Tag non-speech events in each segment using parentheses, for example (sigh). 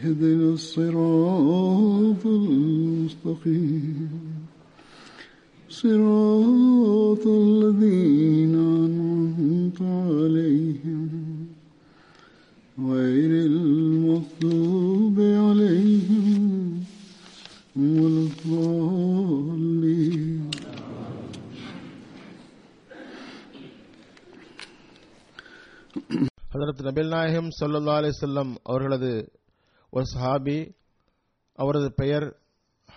اهدنا الصراط المستقيم صراط الذين أنعمت عليهم غير المغضوب عليهم ولا الضالين ஹதரத் நபில் நாயகம் சல்லா அலிசல்லம் அவர்களது ஒரு சஹாபி அவரது பெயர்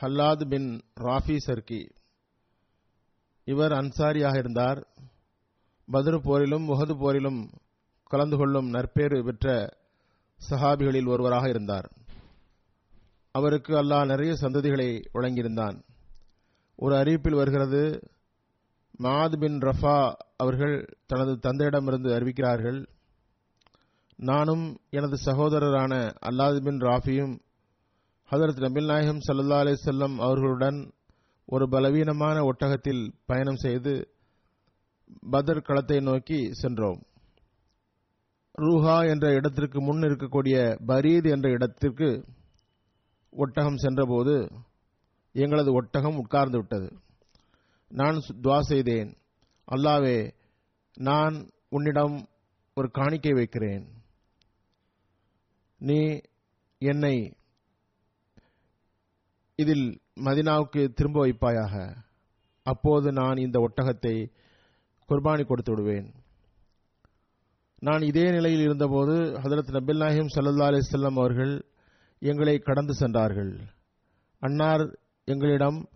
ஹல்லாத் பின் ராஃபி சர்கி. இவர் அன்சாரியாக இருந்தார். பத்ரு போரிலும் முகது போரிலும் கலந்து கொள்ளும் நற்பேறு பெற்ற சஹாபிகளில் ஒருவராக இருந்தார். அவருக்கு அல்லாஹ் நிறைய சந்ததிகளை வழங்கியிருந்தான். ஒரு அறிவிப்பில் வருகிறது மாத் பின் ரஃபா அவர்கள் தனது தந்தையிடமிருந்து அறிவிக்கிறார்கள் நானும் எனது சகோதரரான அல்லாது பின் ராஃபியும் ஹதரத் நபில் நாயகம் சல்லா அலிசல்லம் அவர்களுடன் ஒரு பலவீனமான ஒட்டகத்தில் பயணம் செய்து பதர் களத்தை நோக்கி சென்றோம். ரூஹா என்ற இடத்திற்கு முன் இருக்கக்கூடிய பரீத் என்ற இடத்திற்கு ஒட்டகம் சென்றபோது எங்களது ஒட்டகம் உட்கார்ந்து விட்டது. நான் துவா செய்தேன். அல்லாவே நான் உன்னிடம் ஒரு காணிக்கை வைக்கிறேன். நீ என்னை இதில் மதினாவுக்கு திரும்ப வைப்பாயாக. அப்போது நான் இந்த ஒட்டகத்தை குர்பானி கொடுத்து விடுவேன். நான் இதே நிலையில் இருந்தபோது ஹதரத் நபில் நாஹிம் சல்லா அலிசல்லாம் அவர்கள் எங்களை கடந்து சென்றார்கள். அன்னார் எங்களிடம்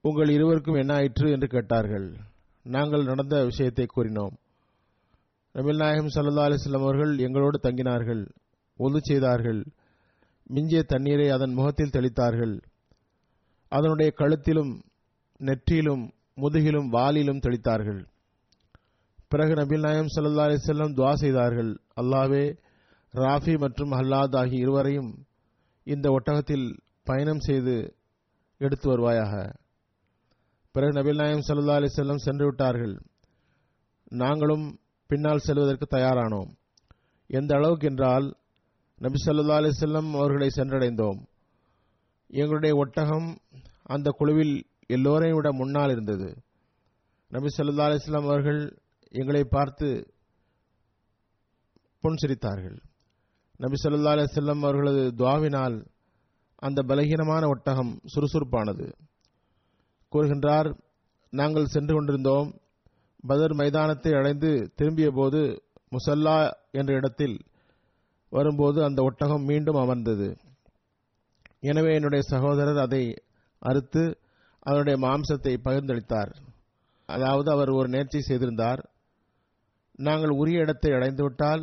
உங்கள் இருவருக்கும் என்ன ஆயிற்று? என்று கேட்டார்கள். நாங்கள் நடந்த விஷயத்தை கூறினோம். நபில் நாயகம் சல்லா அலிஸ்லாம் அவர்கள் எங்களோடு தங்கினார்கள். ஒது செய்தார்கள். மிஞ்சிய தண்ணீரை அதன் முகத்தில் தெளித்தார்கள். அதனுடைய கழுத்திலும் நெற்றியிலும் முதுகிலும் வாலிலும் தெளித்தார்கள். பிறகு நபில் நாயம் சல்லா அலிசல்லம் துவா செய்தார்கள். அல்லாவே ராஃபி மற்றும் ஹல்லாத் ஆகிய இருவரையும் இந்த ஒட்டகத்தில் பயணம் செய்து எடுத்து வருவாயாக. பிறகு நபில் நாயம் சல்லா அலிசல்லம் சென்று விட்டார்கள். நாங்களும் பின்னால் செல்வதற்கு தயாரானோம். எந்த அளவுக்கு என்றால் நபி சல்லா அலிசல்லம் அவர்களை சென்றடைந்தோம். எங்களுடைய ஒட்டகம் அந்த குழுவில் எல்லோரையும் விட முன்னால் இருந்தது. நபி சல்லா அலிஸ்லாம் அவர்கள் எங்களை பார்த்து புன்சிரித்தார்கள். நபி சொல்லா அலிசல்லம் அவர்களது துவாவினால் அந்த பலகீனமான ஒட்டகம் சுறுசுறுப்பானது. கூறுகின்றார் நாங்கள் சென்று கொண்டிருந்தோம். பதர் மைதானத்தை அடைந்து திரும்பிய போது முசல்லா என்ற இடத்தில் வரும்போது அந்த ஒட்டகம் மீண்டும் அமர்ந்தது. எனவே என்னுடைய சகோதரர் அதை அறுத்து அவருடைய மாம்சத்தை பகிர்ந்தளித்தார். அதாவது அவர் ஒரு நேர்ச்சி செய்திருந்தார். நாங்கள் உரிய இடத்தை அடைந்துவிட்டால்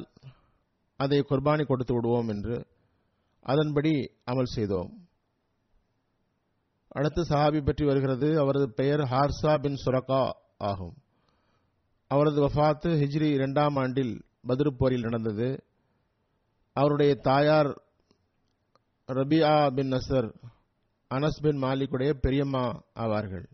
அதை குர்பானி கொடுத்து விடுவோம் என்று அதன்படி அமல் செய்தோம். அடுத்து சஹாபி பற்றி வருகிறது. அவரது பெயர் ஹார்சா பின் சுரகா ஆகும். அவரது வஃபாத்து ஹிஜ்ரி இரண்டாம் ஆண்டில் பதிருப்போரில் போரில் நடந்தது. அவருடைய தாயார் ரபியா பின் நசர் அனஸ் பின் மாலிக்குடைய பெரியம்மா ஆவார்கள்.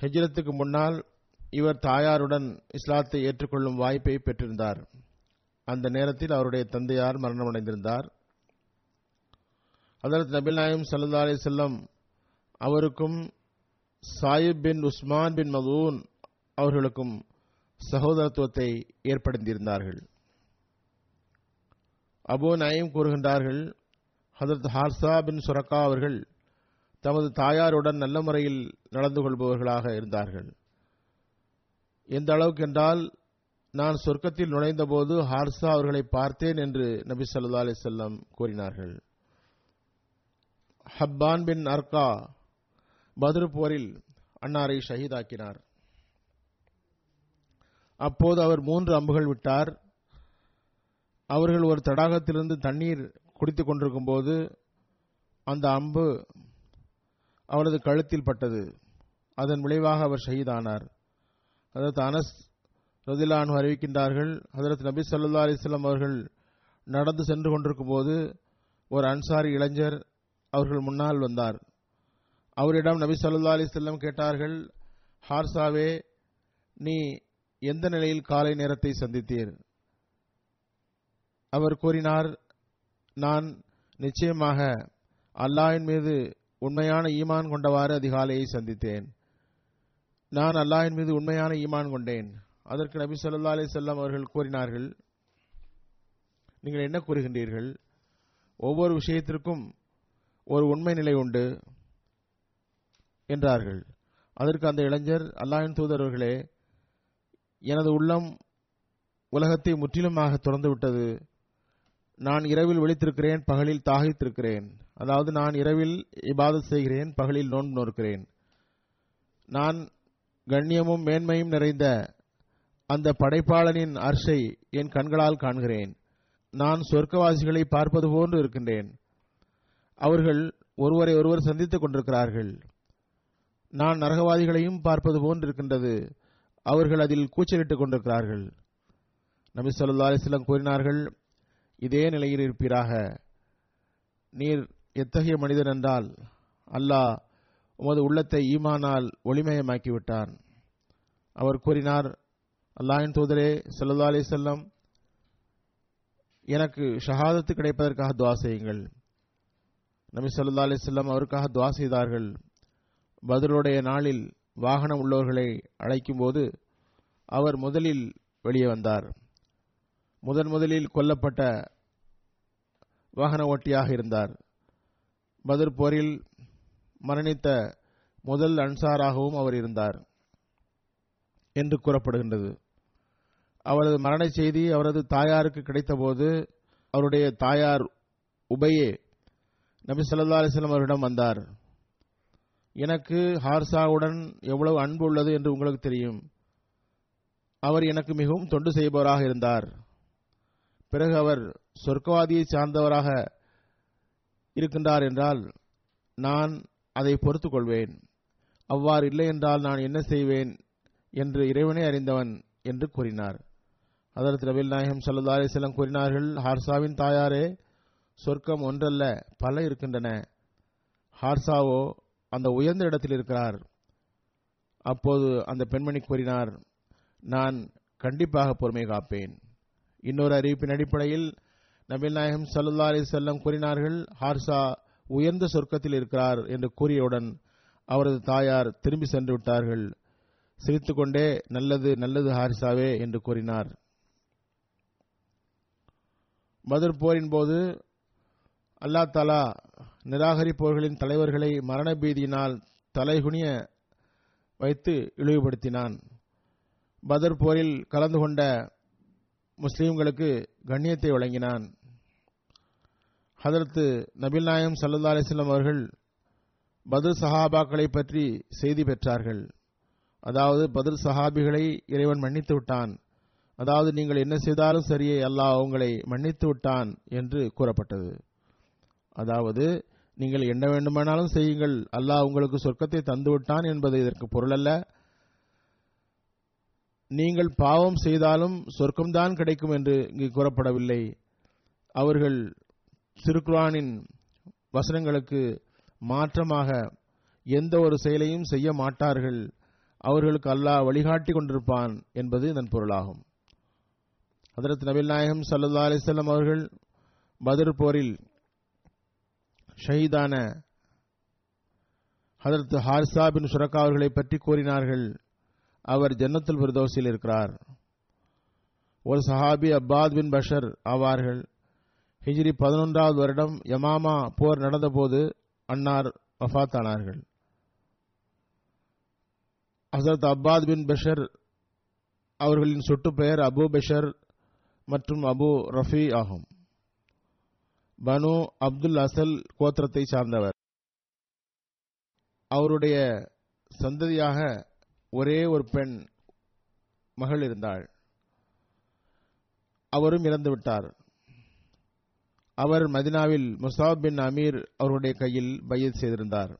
ஹெஜ்ரத்துக்கு முன்னால் இவர் தாயாருடன் இஸ்லாத்தை ஏற்றுக்கொள்ளும் வாய்ப்பை பெற்றிருந்தார். அந்த நேரத்தில் அவருடைய தந்தையார் மரணமடைந்திருந்தார். அதற்கு நபில் நாயம் சல்லா அலி செல்லம் அவருக்கும் சாயிப் பின் உஸ்மான் பின் மதூன் அவர்களுக்கும் சகோதரத்துவத்தை ஏற்படுத்தியிருந்தார்கள். அபோ நயீம் கூறுகின்றார்கள் ஹதரத் ஹார்சா பின் சுரக்கா அவர்கள் தமது தாயாருடன் நல்ல முறையில் நடந்து கொள்பவர்களாக இருந்தார்கள். எந்த அளவுக்கு என்றால் நான் சொர்க்கத்தில் நுழைந்தபோது ஹார்சா அவர்களை பார்த்தேன் என்று நபி சொல்லா அலி செல்லம் கூறினார்கள். ஹப்பான் பின் அர்கா பத்ரு போரில் அன்னாரை ஷஹீதாக்கினார். அப்போது அவர் மூன்று அம்புகள் விட்டார். அவர்கள் ஒரு தடாகத்திலிருந்து தண்ணீர் குடித்துக் கொண்டிருக்கும் போது அந்த அம்பு அவரது கழுத்தில் பட்டது. அதன் விளைவாக அவர் ஷஹீதானார். அதற்கு அனஸ் ரதிலானு அறிவிக்கின்றார்கள் அதற்கு நபி சல்லா அலிஸ்லாம் அவர்கள் நடந்து சென்று கொண்டிருக்கும் போது ஒரு அன்சாரி இளைஞர் அவர்கள் முன்னால் வந்தார். அவரிடம் நபி சல்லா அலிஸ்லாம் கேட்டார்கள் ஹார்சாவே நீ எந்த நிலையில் காலை நேரத்தை சந்தித்தீர்? அவர் கூறினார் நான் நிச்சயமாக அல்லாஹின் மீது உண்மையான ஈமான் கொண்டவாறு அதிகாலையை சந்தித்தேன். நான் அல்லாஹின் மீது உண்மையான ஈமான் கொண்டேன். அதற்கு நபி சொல்லா அலி செல்லம் அவர்கள் கூறினார்கள் நீங்கள் என்ன கூறுகின்றீர்கள்? ஒவ்வொரு விஷயத்திற்கும் ஒரு உண்மை நிலை உண்டு என்றார்கள். அதற்கு அந்த இளைஞர் அல்லாஹின் தூதரவர்களே எனது உள்ளம் உலகத்தை முற்றிலுமாக திறந்துவிட்டது. நான் இரவில் விழித்திருக்கிறேன் பகலில் தாகித்திருக்கிறேன். அதாவது நான் இரவில் இபாதத் செய்கிறேன் பகலில் நோன்பு நோக்கிறேன் நான் கண்ணியமும் மேன்மையும் நிறைந்த அந்த படைப்பாளனின் அர்ஷை என் கண்களால் காண்கிறேன். நான் சொர்க்கவாசிகளை பார்ப்பது போன்று இருக்கின்றேன். அவர்கள் ஒருவரை ஒருவர் சந்தித்துக் கொண்டிருக்கிறார்கள். நான் நரகவாதிகளையும் பார்ப்பது போன்று இருக்கின்றது. அவர்கள் அதில் கூச்சலிட்டுக் கொண்டிருக்கிறார்கள். நபி சொல்லா அலிஸ்லாம் கூறினார்கள் இதே நிலையில் இருப்பீராக. நீர் எத்தகைய மனிதன் என்றால் அல்லாஹ் உமது உள்ளத்தை ஈமானால் ஒளிமயமாக்கிவிட்டான். அவர் கூறினார் அல்லாஹின் தூதரே சல்லா அலி செல்லம் எனக்கு ஷஹாதத்து கிடைப்பதற்காக துவா செய்யுங்கள். நபி சொல்லா அலி செல்லம் அவருக்காக துவா செய்தார்கள். பதிலுடைய நாளில் வாகனம் உள்ளவர்களை அழைக்கும் போது அவர் முதலில் வெளியே வந்தார். முதன் முதலில் கொல்லப்பட்ட வாகன ஓட்டியாக இருந்தார். பதர் போரில் மரணித்த முதல் அன்சாராகவும் அவர் இருந்தார் என்று கூறப்படுகின்றது. அவரது மரண செய்தி அவரது தாயாருக்கு கிடைத்தபோது அவருடைய தாயார் உபையே நபி சல்லா அலிஸ்லாம் அவரிடம் வந்தார். எனக்கு ஹார்சாவுடன் எவ்வளவு அன்பு உள்ளது என்று உங்களுக்கு தெரியும். அவர் எனக்கு மிகவும் தொண்டு செய்பவராக இருந்தார். பிறகு அவர் சொர்க்கவாதியை சார்ந்தவராக இருக்கின்றார் என்றால் நான் அதை பொறுத்துக் கொள்வேன் அவ்வாறு இல்லை என்றால் நான் என்ன செய்வேன் என்று இறைவனை அறிந்தவன் என்று கூறினார். அதற்கு ரபில் நாயகம் சல்லா அலிஸ்லாம் கூறினார்கள் ஹார்சாவின் தாயாரே சொர்க்கம் ஒன்றல்ல பல இருக்கின்றன. ஹார்சாவோ அந்த உயர்ந்த இடத்தில் இருக்கிறார். அப்போது அந்த பெண்மணி கூறினார் நான் கண்டிப்பாக பொறுமை காப்பேன். இன்னொரு அறிவிப்பின் அடிப்படையில் நபில் நாயகம் சல்லா அலி செல்லம் கூறினார்கள் ஹார்சா உயர்ந்த சொர்க்கத்தில் இருக்கிறார் என்று கூறியவுடன் அவரது தாயார் திரும்பி சென்று விட்டார்கள். சிரித்துக்கொண்டே நல்லது நல்லது ஹாரிசாவே என்று கூறினார். மதுர் போரின் போது அல்லா தாலா நிராகரிப்பவர்களின் தலைவர்களை மரண பீதியினால் தலைகுனிய வைத்து இழிவுபடுத்தினான். பதர் போரில் கலந்து கொண்ட முஸ்லீம்களுக்கு கண்ணியத்தை வழங்கினான். ஹதரத்து நபில் நாயம் சல்லா அலிஸ்லாம் அவர்கள் பதில் சஹாபாக்களை பற்றி செய்தி பெற்றார்கள். அதாவது பதில் சஹாபிகளை இறைவன் மன்னித்து விட்டான். அதாவது நீங்கள் என்ன செய்தாலும் சரியே அல்லாஹ் உங்களை மன்னித்து விட்டான் என்று கூறப்பட்டது. அதாவது நீங்கள் என்ன வேண்டுமானாலும் செய்யுங்கள் அல்லாஹ் உங்களுக்கு சொர்க்கத்தை தந்து விட்டான் என்பது இதற்கு பொருளல்ல. நீங்கள் பாவம் செய்தாலும் சொர்க்கம்தான் கிடைக்கும் என்று இங்கு கூறப்படவில்லை. அவர்கள் திருக்குரானின் வசனங்களுக்கு மாற்றமாக எந்த ஒரு செயலையும் செய்ய மாட்டார்கள். அவர்களுக்கு அல்லாஹ் வழிகாட்டி கொண்டிருப்பான் என்பது இதன் பொருளாகும். ஹதரத் நபில் நாயகம் சல்லா அலிசல்லம் அவர்கள் பதர் போரில் ஷஹீதான ஹதரத் ஹார்சா பின் சுரக்கா அவர்களை பற்றி கூறினார்கள். அவர் ஜன்னத்துல் பிரதோசில் இருக்கிறார். ஒரு சஹாபி அப்பாத் பின் பஷர் ஆவார்கள். ஹிஜ்ரி பதினொன்றாவது வருடம் யமாமா போர் நடந்தபோது அன்னார் வஃத்தானார்கள். ஹசரத் அப்பாத் பின் பஷர் அவர்களின் சொட்டு பெயர் அபு பஷர் மற்றும் அபு ரஃபி ஆகும். பனு அப்துல் அசல் கோத்திரத்தை சார்ந்தவர். அவருடைய சந்ததியாக ஒரே ஒரு பெண் மகள் இருந்தாள். அவரும் இறந்துவிட்டார் அவர் மதினாவில் முசாப் பின் அமீர் அவருடைய கையில் பயிர் செய்திருந்தார்.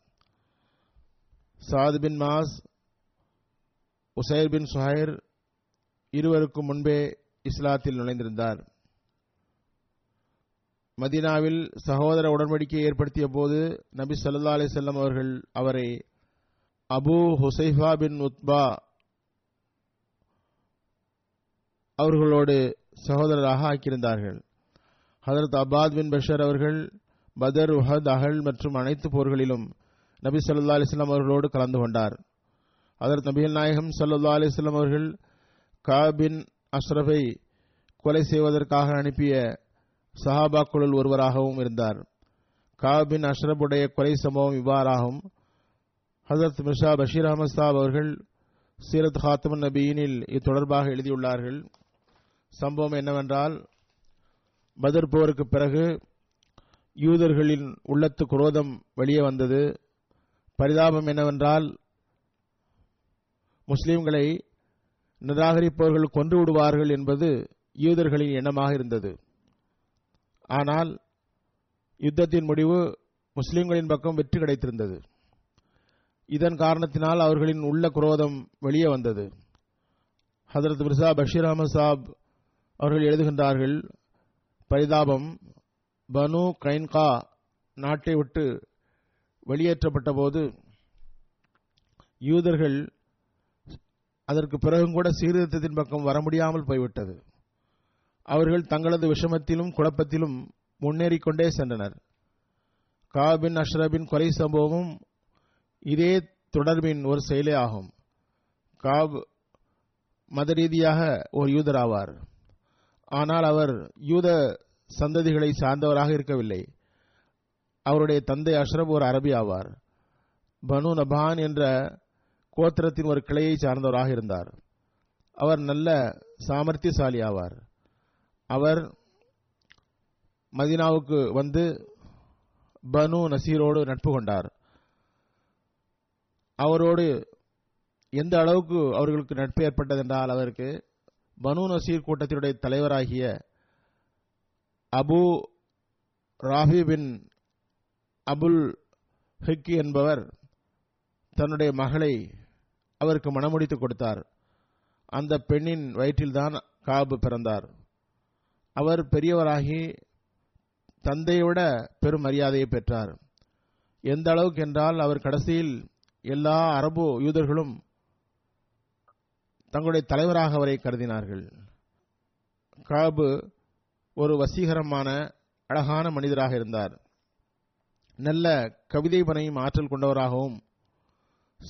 Saad bin Muaz Usair bin Suhair இருவருக்கும் முன்பே இஸ்லாத்தில் நுழைந்திருந்தார். மதினாவில் சகோதர உடன்படிக்கையை ஏற்படுத்திய போது நபி சல்லா அலி செல்லம் அவர்கள் அவரை அபு ஹுசைஃபா பின் உத்பா அவர்களோடு சகோதரராக ஆக்கியிருந்தார்கள். ஹதரத் அபாத் பின் பஷர் அவர்கள் பதர் உஹத் அகல் மற்றும் அனைத்து போர்களிலும் நபி சல்லா அலிஸ்லாம் அவர்களோடு கலந்து கொண்டார். ஹதரத் நபிகள் நாயகம் சல்லா அலிஸ்லாம் அவர்கள் காபின் அஷ்ரஃபை கொலை செய்வதற்காக அனுப்பிய சஹாபாக்குழுல் ஒருவராகவும் இருந்தார். காபின் அஷ்ரபுடைய அஷ்ரஃபுடைய கொலை சம்பவம் இவ்வாறாகும். ஹசரத் மிர்ஷா பஷீர் அஹமத் சாப் அவர்கள் சீரத் ஹாத்தமன் நபியினில் இத்தொடர்பாக எழுதியுள்ளார்கள். சம்பவம் என்னவென்றால் பதர் போருக்கு பிறகு யூதர்களின் உள்ளத்து குரோதம் வெளியே வந்தது. பரிதாபம் என்னவென்றால் முஸ்லிம்களை நிராகரிப்பவர்கள் கொன்று விடுவார்கள் என்பது யூதர்களின் எண்ணமாக இருந்தது. ஆனால் யுத்தத்தின் முடிவு முஸ்லிம்களின் பக்கம் வெற்றி கிடைத்திருந்தது. இதன் காரணத்தினால் அவர்களின் உள்ள குரோதம் வெளியே வந்தது. ஹதரத் மிர்சா பஷீர் அஹமத் சாப் அவர்கள் எழுதுகின்றார்கள் பரிதாபம் பனு கைன்கா நாட்டை விட்டு வெளியேற்றப்பட்ட போது யூதர்கள் அதற்கு பிறகும் கூட சீர்திருத்தத்தின் பக்கம் வர முடியாமல் போய்விட்டது. அவர்கள் தங்களது விஷமத்திலும் குழப்பத்திலும் முன்னேறிக்கொண்டே சென்றனர். காபின் அஷ்ரபின் கொலை சம்பவமும் இதே தொடர்பின் ஒரு செயலே ஆகும். காப் மத ரீதியாக ஒரு யூதர் ஆவார். ஆனால் அவர் யூத சந்ததிகளை சார்ந்தவராக இருக்கவில்லை. அவருடைய தந்தை அஷ்ரப் ஒரு அரபி ஆவார். பனு நபான் என்ற கோத்திரத்தின் ஒரு கிளையை சார்ந்தவராக இருந்தார். அவர் நல்ல சாமர்த்தியசாலி ஆவார். அவர் மதினாவுக்கு வந்து பனு நசீரோடு நட்பு கொண்டார். அவரோடு எந்த அளவுக்கு அவர்களுக்கு நட்பு ஏற்பட்டதென்றால் அவருக்கு பனு நசீர் கூட்டத்தினுடைய தலைவராகிய அபு ராஃபி பின் அபுல் ஹிக்கி என்பவர் தன்னுடைய மகளை அவருக்கு மணமுடித்து கொடுத்தார். அந்த பெண்ணின் வயிற்றில்தான் காபு பிறந்தார். அவர் பெரியவராகி தந்தையை விட பெரும் மரியாதையை பெற்றார். எந்த அளவுக்கு என்றால் அவர் கடைசியில் எல்லா அரபு யூதர்களும் தங்களுடைய தலைவராக அவரை கருதினார்கள். காபு ஒரு வசீகரமான அழகான மனிதராக இருந்தார். நல்ல கவிதை பனையும் ஆற்றல் கொண்டவராகவும்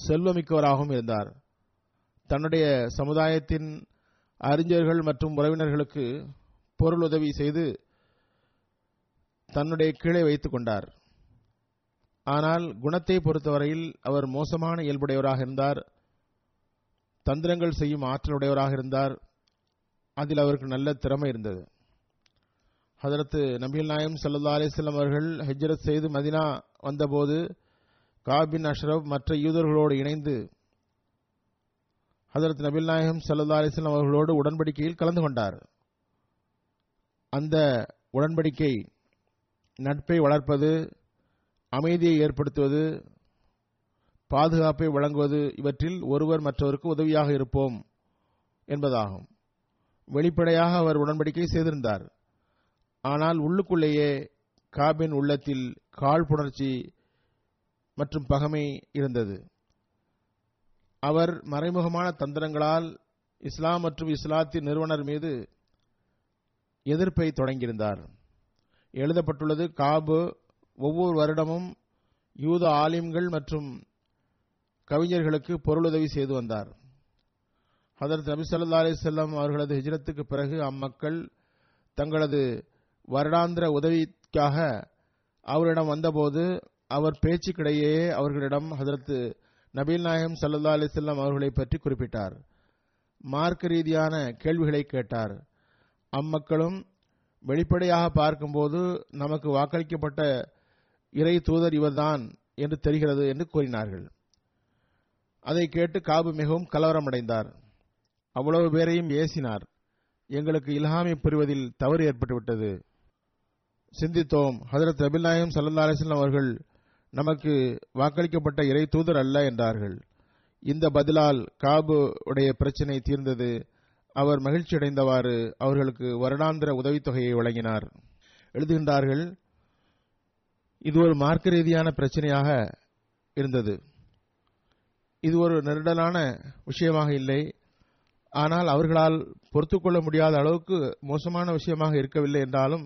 செல்வமிக்கவராகவும் இருந்தார். தன்னுடைய சமுதாயத்தின் அறிஞர்கள் மற்றும் உறவினர்களுக்கு பொருள் உதவி செய்து தன்னுடைய கீழே வைத்துக் கொண்டார். ஆனால் குணத்தை பொறுத்தவரையில் அவர் மோசமான இயல்புடையவராக இருந்தார். தந்திரங்கள் செய்யும் ஆற்றலுடையவராக இருந்தார். அதில் அவருக்கு நல்ல திறமை இருந்தது. ஹதரத்து நபிகள் நாயம் சல்லா அலிஸ்லாம் அவர்கள் ஹெஜ்ரத் செய்து மதினா வந்தபோது காபின் அஷ்ரப் மற்ற யூதர்களோடு இணைந்து ஹதரத் நபில் நாயகம் சல்லா அலிஸ்லாம் அவர்களோடு உடன்படிக்கையில் கலந்து கொண்டார். அந்த உடன்படிக்கை நட்பை வளர்ப்பது அமைதியை ஏற்படுத்துவது பாதுகாப்பை வழங்குவது இவற்றில் ஒருவர் மற்றவருக்கு உதவியாக இருப்போம் என்பதாகும். வெளிப்படையாக அவர் உடன்படிக்கை செய்திருந்தார். ஆனால் உள்ளுக்குள்ளேயே காபின் உள்ளத்தில் காழ்ப்புணர்ச்சி மற்றும் பகமை இருந்தது. அவர் மறைமுகமான தந்திரங்களால் இஸ்லாம் மற்றும் இஸ்லாத்தின் நிறுவனர் மீது எதிர்ப்பை தொடங்கியிருந்தார். எழுதப்பட்டுள்ளது காபு ஒவ்வொரு வருடமும் யூத ஆலிம்கள் மற்றும் கவிஞர்களுக்கு பொருளுதவி செய்து வந்தார். ஹதரத் நபி சல்லா அலைஹி வஸல்லம் அவர்களது ஹிஜ்ரத்துக்கு பிறகு அம்மக்கள் தங்களது வருடாந்திர உதவிக்காக அவரிடம் வந்தபோது அவர் பேச்சுக்கிடையே அவர்களிடம் ஹதரத் நபீல் நாயகம் சல்லா அலைஹி வஸல்லம் அவர்களை பற்றி குறிப்பிட்டார். மார்க்க ரீதியான கேள்விகளை கேட்டார். அம்மக்களும் வெளிப்படையாக பார்க்கும்போது நமக்கு வாக்களிக்கப்பட்ட இறை தூதர் இவர்தான் என்று தெரிகிறது என்று கூறினார்கள். அதை கேட்டு காபு மிகவும் கலவரமடைந்தார். அவ்வளவு பேரையும் ஏசினார். எங்களுக்கு இல்ஹாமி புரிவதில் தவறு ஏற்பட்டுவிட்டது. சிந்தித்தோம். ஹதரத் அபில்நாயம் சல்லா அலிஸ்லாம் அவர்கள் நமக்கு வாக்களிக்கப்பட்ட இறை தூதர் அல்ல என்றார்கள். இந்த பதிலால் காபு உடைய பிரச்சினை தீர்ந்தது. அவர் மகிழ்ச்சியடைந்தவாறு அவர்களுக்கு வருடாந்திர உதவித்தொகையை வழங்கினார். எழுதுகின்றார்கள் இது ஒரு மார்க்க ரீதியான பிரச்சனையாக இருந்தது. இது ஒரு நெருடலான விஷயமாக இல்லை. ஆனால் அவர்களால் பொறுத்துக்கொள்ள முடியாத அளவுக்கு மோசமான விஷயமாக இருக்கவில்லை என்றாலும்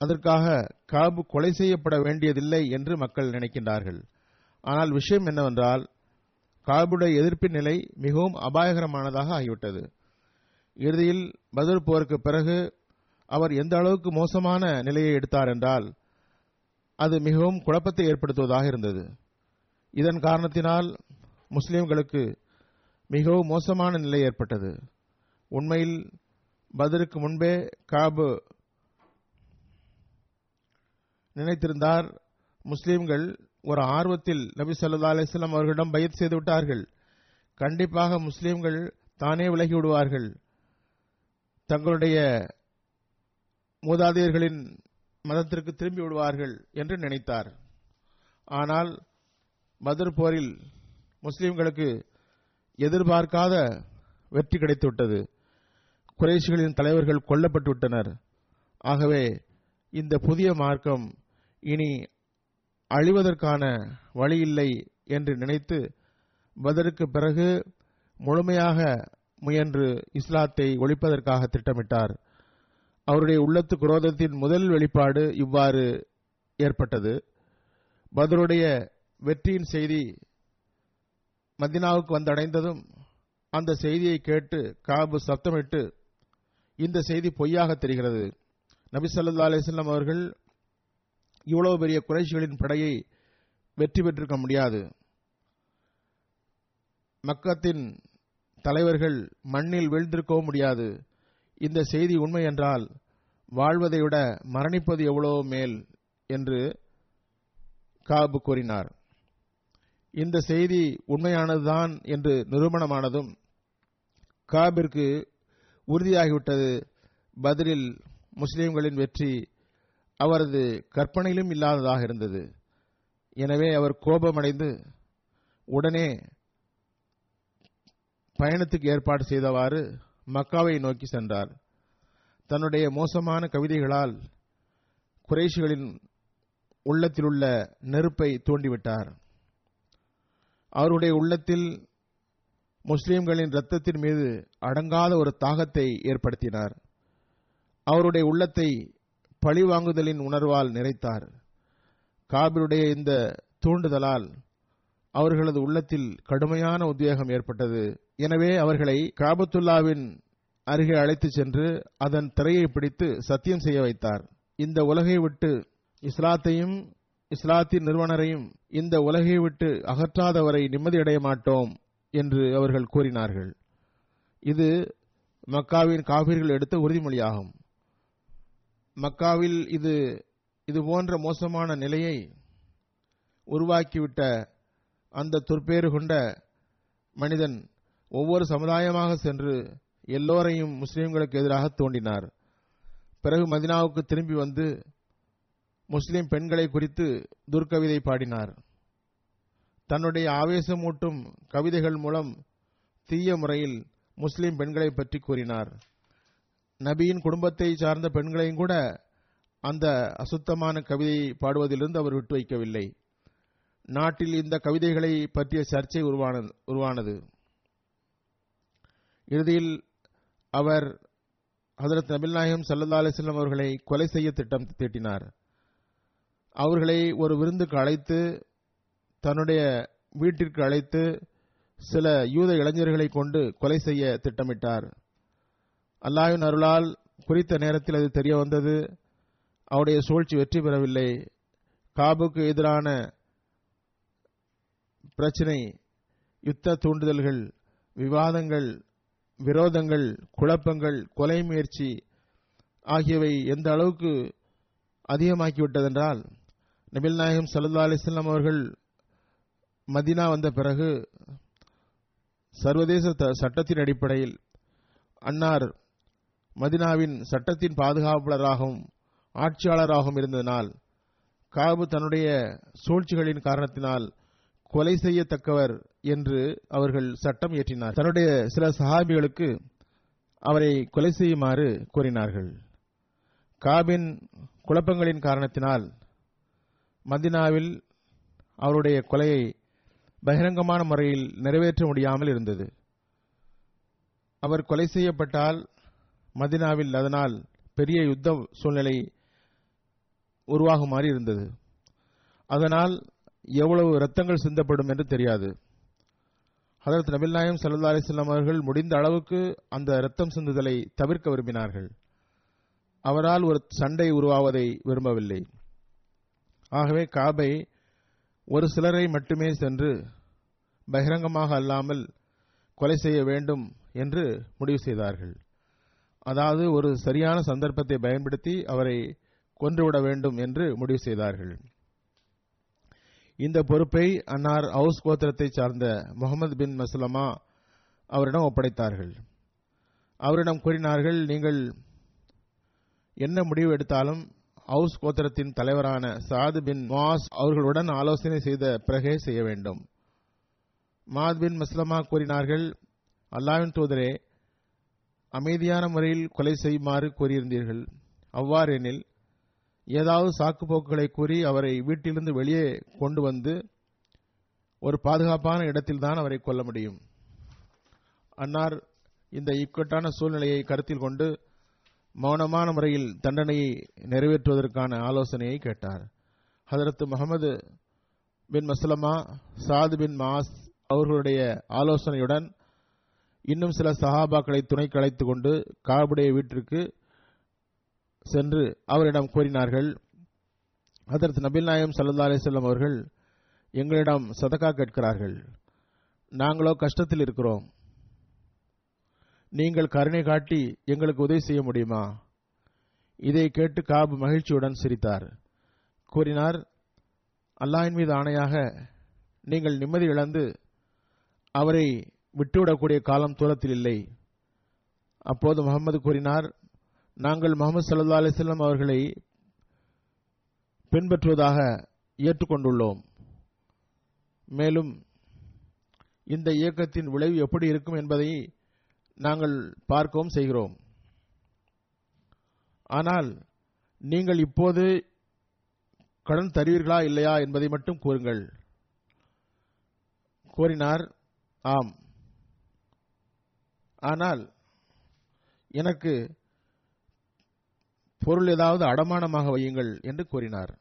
அதற்காக காபு கொலை செய்யப்பட வேண்டியதில்லை என்று மக்கள் நினைக்கின்றார்கள். ஆனால் விஷயம் என்னவென்றால் காபுடைய எதிர்ப்பின் நிலை மிகவும் அபாயகரமானதாக ஆகிவிட்டது. இறுதியில் பதில் போருக்கு பிறகு அவர் எந்த அளவுக்கு மோசமான நிலையை எடுத்தார் என்றால் அது மிகவும் குழப்பத்தை ஏற்படுத்துவதாக இருந்தது. இதன் காரணத்தினால் முஸ்லிம்களுக்கு மிகவும் மோசமான நிலை ஏற்பட்டது. உண்மையில் பதிலுக்கு முன்பே காபு நினைத்திருந்தார் முஸ்லிம்கள் ஒரு ஆர்வத்தில் நபி சொல்லா அலிஸ்லாம் அவர்களிடம் பயிர் செய்து விட்டார்கள். கண்டிப்பாக முஸ்லிம்கள் தானே விலகி விடுவார்கள். தங்களுடைய மூதாதையர்களின் மதத்திற்கு திரும்பி விடுவார்கள் என்று நினைத்தார். ஆனால் மதுர் போரில் முஸ்லிம்களுக்கு எதிர்பார்க்காத வெற்றி கிடைத்துவிட்டது. குறைஷிகளின் தலைவர்கள் கொல்லப்பட்டுவிட்டனர். ஆகவே இந்த புதிய மார்க்கம் இனி அழிவதற்கான வழி இல்லை என்று நினைத்து பதருக்கு பிறகு முழுமையாக முயன்று இஸ்லாத்தை ஒழிப்பதற்காக திட்டமிட்டார். அவருடைய உள்ளத்து குரோதத்தின் முதல் வெளிப்பாடு இவ்வாறு ஏற்பட்டது. பதருடைய வெற்றியின் செய்தி மதினாவுக்கு வந்தடைந்ததும் அந்த செய்தியை கேட்டு காபு சப்தமிட்டு இந்த செய்தி பொய்யாக தெரிகிறது. நபி ஸல்லல்லாஹு அவர்கள் இவ்வளவு பெரிய குறைஷிகளின் படையை வெற்றி பெற்றிருக்க முடியாது. மக்கத்தின் தலைவர்கள் மண்ணில் வீழ்ந்திருக்கவும் முடியாது. இந்த செய்தி உண்மை என்றால் வாழ்வதை விட மரணிப்பது எவ்வளவோ மேல் என்று காபு கூறினார். இந்த செய்தி உண்மையானதுதான் என்று நிரூபணமானதும் காபிற்கு உறுதியாகிவிட்டது. பதிலில் முஸ்லிம்களின் வெற்றி அவரது கற்பனையிலும் இல்லாததாக இருந்தது. எனவே அவர் கோபமடைந்து உடனே பயணத்துக்கு ஏற்பாடு செய்தவாறு மக்காவை நோக்கி சென்றார். தன்னுடைய மோசமான கவிதைகளால் குறைஷிகளின் உள்ளத்திலுள்ள நெருப்பை தூண்டிவிட்டார். அவருடைய உள்ளத்தில் முஸ்லிம்களின் இரத்தத்தின் மீது அடங்காத ஒரு தாகத்தை ஏற்படுத்தினார். அவருடைய உள்ளத்தை பழிவாங்குதலின் உணர்வால் நிறைத்தார். காபிருடைய இந்த தூண்டுதலால் அவர்களது உள்ளத்தில் கடுமையான உத்வேகம் ஏற்பட்டது. எனவே அவர்களை காபத்துல்லாவின் அருகே அழைத்துச் சென்று அதன் திரையை பிடித்து சத்தியம் செய்ய வைத்தார். இந்த உலகை விட்டு இஸ்லாத்தையும் இஸ்லாத்தின் நிறுவனரையும் இந்த உலகை விட்டு அகற்றாதவரை நிம்மதியடைய மாட்டோம் என்று அவர்கள் கூறினார்கள். இது மக்காவின் காபிர்கள் எடுத்த உறுதிமொழியாகும். மக்காவில் இது இது போன்ற மோசமான நிலையை உருவாக்கிவிட்ட அந்த துர்பேறு கொண்ட மனிதன் ஒவ்வொரு சமுதாயமாக சென்று எல்லோரையும் முஸ்லிம்களுக்கு எதிராக தோண்டினார். பிறகு மதினாவுக்கு திரும்பி வந்து முஸ்லிம் பெண்களை குறித்து துர்க்கவிதை பாடினார். தன்னுடைய ஆவேசமூட்டும் கவிதைகள் மூலம் தீய முறையில் முஸ்லிம் பெண்களை பற்றி கூறினார். நபியின் குடும்பத்தை சார்ந்த பெண்களையும் கூட அந்த அசுத்தமான கவிதையை பாடுவதிலிருந்து அவர் விட்டு வைக்கவில்லை. நாட்டில் இந்த கவிதைகளை பற்றிய சர்ச்சை உருவானது உருவானது. இறுதியில் அவர் ஹசரத் நபில் நாயகம் சல்லா அலிஸ்லாம் அவர்களை கொலை செய்ய திட்டம் தீட்டினார். அவர்களை ஒரு விருந்துக்கு அழைத்து தன்னுடைய வீட்டிற்கு அழைத்து சில யூத இளைஞர்களை கொண்டு கொலை செய்ய திட்டமிட்டார். அல்லாஹின் அருளால் குறித்த நேரத்தில் அது தெரிய வந்தது. அவருடைய சூழ்ச்சி வெற்றி பெறவில்லை. காபுக்கு எதிரான பிரச்சினை யுத்த தூண்டுதல்கள் விவாதங்கள் விரோதங்கள் குழப்பங்கள் கொலை முயற்சி ஆகியவை எந்த அளவுக்கு அதிகமாக்கிவிட்டதென்றால் நபில் நாயகம் சல்லா அலிஸ்லாம் அவர்கள் மதினா வந்த பிறகு சர்வதேச த- சட்டத்தின் அடிப்படையில் அன்னார் மதினாவின் சட்டத்தின் பாதுகாப்பாளராகவும் ஆட்சியாளராகவும் இருந்ததனால் காபு தன்னுடைய சூழ்ச்சிகளின் காரணத்தினால் கொலை செய்யத்தக்கவர் என்று அவர்கள் சட்டம் இயற்றினார் தன்னுடைய சில சஹாபிகளுக்கு அவரை கொலை செய்யுமாறு கூறினார்கள். காபின் குழப்பங்களின் காரணத்தினால் மதினாவில் அவருடைய கொலையை பகிரங்கமான முறையில் நிறைவேற்ற முடியாமல் இருந்தது. அவர் கொலை செய்யப்பட்டால் மதினாவில் அதனால் பெரிய யுத்த சூழ்நிலை உருவாகுமாறு இருந்தது. அதனால் எவ்வளவு இரத்தங்கள் சிந்தப்படும் என்று தெரியாது. ஹதரத் நபில் நாயம் சல்லா அலிஸ்லாம் அவர்கள் முடிந்த அளவுக்கு அந்த இரத்தம் சிந்துதலை தவிர்க்க விரும்பினார்கள். அவரால் ஒரு சண்டை உருவாவதை விரும்பவில்லை. ஆகவே காபை ஒரு சிலரை மட்டுமே சென்று பகிரங்கமாக அல்லாமல் கொலை செய்ய வேண்டும் என்று முடிவு செய்தார்கள். அதாவது ஒரு சரியான சந்தர்ப்பத்தை பயன்படுத்தி அவரை கொன்றுவிட வேண்டும் என்று முடிவு செய்தார்கள். இந்த பொறுப்பை அன்னார் ஹவுஸ் கோத்திரத்தை சார்ந்த முகமது பின் மசுலமா அவரிடம் ஒப்படைத்தார்கள். அவரிடம் கூறினார்கள் நீங்கள் என்ன முடிவு எடுத்தாலும் ஹவுஸ் கோத்திரத்தின் தலைவரான சாது பின் மாஸ் அவர்களுடன் ஆலோசனை செய்த பிறகே செய்ய வேண்டும். மாத் பின் மஸ்லமா கூறினார்கள் அல்லாவின் தூதரே அமைதியான முறையில் கொலை செய்யுமாறு கூறியிருந்தீர்கள். அவ்வாறெனில் ஏதாவது சாக்கு போக்குகளை கூறி அவரை வீட்டிலிருந்து வெளியே கொண்டு வந்து ஒரு பாதுகாப்பான இடத்தில்தான் அவரை கொல்ல முடியும். அன்னார் இந்த இக்கட்டான சூழ்நிலையை கருத்தில் கொண்டு மௌனமான முறையில் தண்டனையை நிறைவேற்றுவதற்கான ஆலோசனையை கேட்டார். ஹதரத்து முகமது பின் மஸ்லமா சாது பின் மாஸ் அவர்களுடைய ஆலோசனையுடன் இன்னும் சில சஹாபாக்களை துணை அழைத்துக் கொண்டு காபுடைய வீட்டிற்கு சென்று அவரிடம் கூறினார்கள் அதற்கு நபில் நாயம் சல்லா அலிசல்லம் அவர்கள் எங்களிடம் சதக்கா கேட்கிறார்கள். நாங்களோ கஷ்டத்தில் இருக்கிறோம். நீங்கள் கருணை காட்டி எங்களுக்கு உதவி செய்ய முடியுமா? இதை கேட்டு காபு மகிழ்ச்சியுடன் சிரித்தார். கூறினார் அல்லாஹின் மீது ஆணையாக நீங்கள் நிம்மதி இழந்து அவரை விட்டுவிடக்கூடிய காலம் தூரத்தில் இல்லை. அப்போது முகமது கூறினார் நாங்கள் முகமது சல்லா அலிஸ்லாம் அவர்களை பின்பற்றுவதாக ஏற்றுக்கொண்டுள்ளோம். மேலும் இந்த இயக்கத்தின் விளைவு எப்படி இருக்கும் என்பதை நாங்கள் பார்க்கவும் செய்கிறோம். ஆனால் நீங்கள் இப்போது கடன் தருவீர்களா இல்லையா என்பதை மட்டும் கூறுங்கள். கூறினார் ஆம். ஆனால் எனக்கு பொருள் ஏதாவது அடமானமாக வையுங்கள் என்று கூறினார்.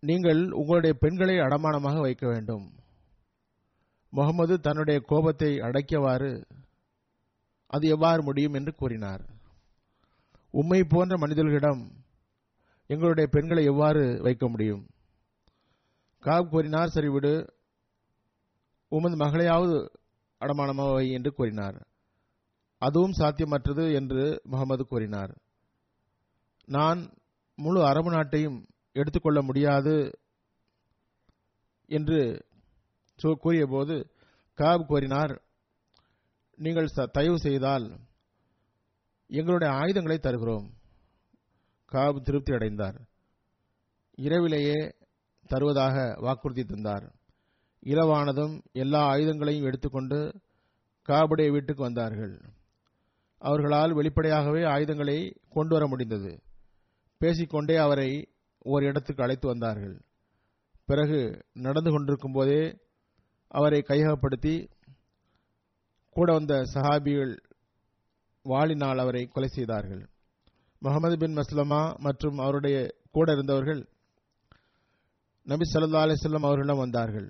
நீங்கள் உங்களுடைய பெண்களை அடமானமாக வைக்க வேண்டும். முகமது தன்னுடைய கோபத்தை அடக்கியவாறு அது எவ்வாறு முடியும் என்று கூறினார். உம்மை போன்ற மனிதர்களிடம் எங்களுடைய பெண்களை எவ்வாறு வைக்க முடியும்? காப் கூறினார் சரி விடு. உமது மகளையாவது அடமானமாக வை என்று கூறினார். அதுவும் சாத்தியமற்றது என்று முகமது கூறினார். நான் முழு அரபு நாட்டையும் எடுத்துக்கொள்ள முடியாது என்று கூறியபோது காப் கூறினார் நீங்கள் ச- தயவு செய்தால் எங்களுடைய ஆயுதங்களை தருகிறோம். காப் திருப்தி அடைந்தார். இரவிலேயே தருவதாக வாக்குறுதி தந்தார். இரவானதும் எல்லா ஆயுதங்களையும் எடுத்துக்கொண்டு காபுடைய வீட்டுக்கு வந்தார்கள். அவர்களால் வெளிப்படையாகவே ஆயுதங்களை கொண்டு வர முடிந்தது. பேசிக்கொண்டே அவரை ஒரு இடத்துக்கு அழைத்து வந்தார்கள். பிறகு நடந்து கொண்டிருக்கும் போதே அவரை கையகப்படுத்தி கூட வந்த சஹாபிகள் வாளினால் அவரை கொலை செய்தார்கள். முகமது பின் மஸ்லமா மற்றும் அவருடைய கூட இருந்தவர்கள் நபி சல்லா அலிஸ்லாம் அவர்களிடம் வந்தார்கள்.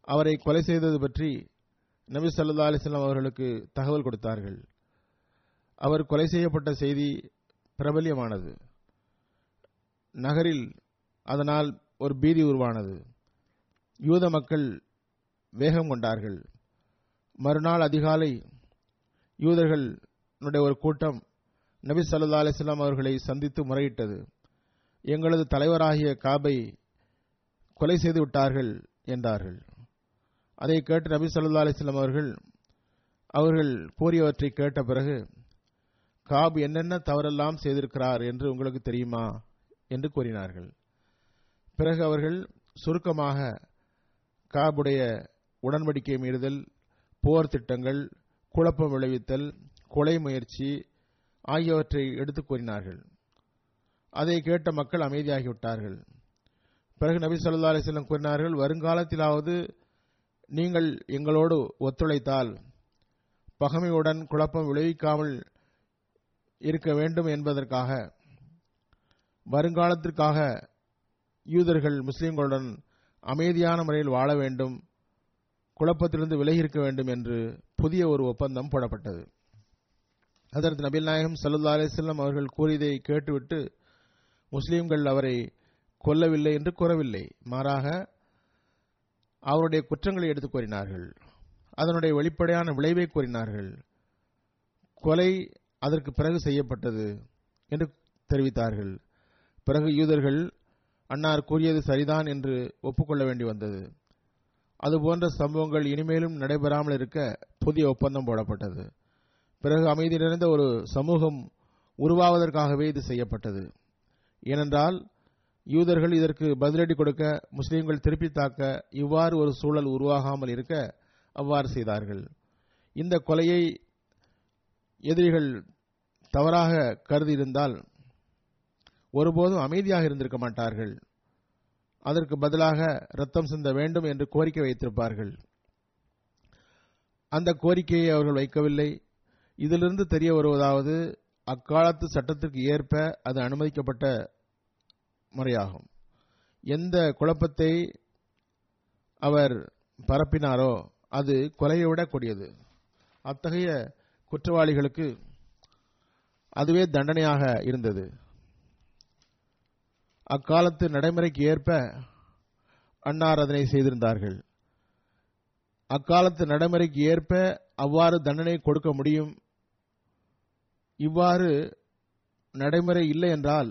அவரை கொலை செய்தது பற்றி நபி சல்லா அலிஸ்லாம் அவர்களுக்கு தகவல் கொடுத்தார்கள். அவர் கொலை செய்யப்பட்ட செய்தி பிரபல்யமானது. நகரில் அதனால் ஒரு பீதி உருவானது. யூத மக்கள் வேகம் கொண்டார்கள். மறுநாள் அதிகாலை யூதர்களுடைய ஒரு கூட்டம் நபி சல்லா அலிஸ்லாம் அவர்களை சந்தித்து முறையிட்டது. எங்களது தலைவராகிய காபை கொலை செய்து விட்டார்கள் என்றார்கள். அதை கேட்டு நபி சல்லா அலிஸ்லாம் அவர்கள் அவர்கள் கூறியவற்றை கேட்ட பிறகு காப் என்னென்ன தவறெல்லாம் செய்திருக்கிறார் என்று உங்களுக்கு தெரியுமா? என்று கூறினார்கள். பிறகு அவர்கள் சுருக்கமாக காபுடைய உடன்படிக்கை மீறுதல் போர் திட்டங்கள் குழப்பம் விளைவித்தல் கொலை முயற்சி ஆகியவற்றை எடுத்துக் கூறினார்கள். அதை கேட்ட மக்கள் அமைதியாகிவிட்டார்கள். பிறகு நபி சொல்லா அலிஸ்லம் கூறினார்கள் வருங்காலத்திலாவது நீங்கள் எங்களோடு ஒத்துழைத்தால் பகமையுடன் குழப்பம் விளைவிக்காமல் இருக்க வேண்டும் என்பதற்காக வருங்காலத்திற்காக யூதர்கள் முஸ்லிம்களுடன் அமைதியான முறையில் வாழ வேண்டும் குழப்பத்திலிருந்து விலகி இருக்க வேண்டும் என்று புதிய ஒரு ஒப்பந்தம் போடப்பட்டது. அதற்கு நபில் நாயகம் சல்லா அலிஸ்லாம் அவர்கள் கூறியதை கேட்டுவிட்டு முஸ்லிம்கள் அவரை கொல்லவில்லை என்று கூறவில்லை. மாறாக அவருடைய குற்றங்களை எடுத்துக் கூறினார்கள். அதனுடைய வெளிப்படையான விளைவை கூறினார்கள். கொலை அதற்கு பிறகு செய்யப்பட்டது என்று தெரிவித்தார்கள். பிறகு யூதர்கள் அன்னார் கூறியது சரிதான் என்று ஒப்புக்கொள்ள வேண்டி வந்தது. அதுபோன்ற சம்பவங்கள் இனிமேலும் நடைபெறாமல் இருக்க புதிய ஒப்பந்தம் போடப்பட்டது. பிறகு அமைதி நிறைந்த ஒரு சமூகம் உருவாவதற்காகவே இது செய்யப்பட்டது. ஏனென்றால் யூதர்கள் இதற்கு பதிலடி கொடுக்க முஸ்லீம்கள் திருப்பி தாக்க இவ்வாறு ஒரு சூழல் உருவாகாமல் இருக்க அவ்வாறு செய்தார்கள். இந்த கொலையை எதிரிகள் தவறாக கருதியிருந்தால் ஒருபோதும் அமைதியாக இருந்திருக்க மாட்டார்கள். அதற்கு பதிலாக ரத்தம் சிந்த வேண்டும் என்று கோரிக்கை வைத்திருப்பார்கள். அந்த கோரிக்கையை அவர்கள் வைக்கவில்லை. இதிலிருந்து தெரிய வருவதாவது அக்காலத்து சட்டத்திற்கு ஏற்ப அது அனுமதிக்கப்பட்ட முறையாகும். எந்த குழப்பத்தை அவர் பரப்பினாரோ அது கொலையை விட கூடியது அத்தகைய குற்றவாளிகளுக்கு அதுவே தண்டனையாக இருந்தது. அக்காலத்து நடைமுறைக்கு ஏற்ப அன்னார் அதனை செய்திருந்தார்கள். அக்காலத்து நடைமுறைக்கு ஏற்ப அவ்வாறு தண்டனை கொடுக்க முடியும்? இவ்வாறு நடைமுறை இல்லை என்றால்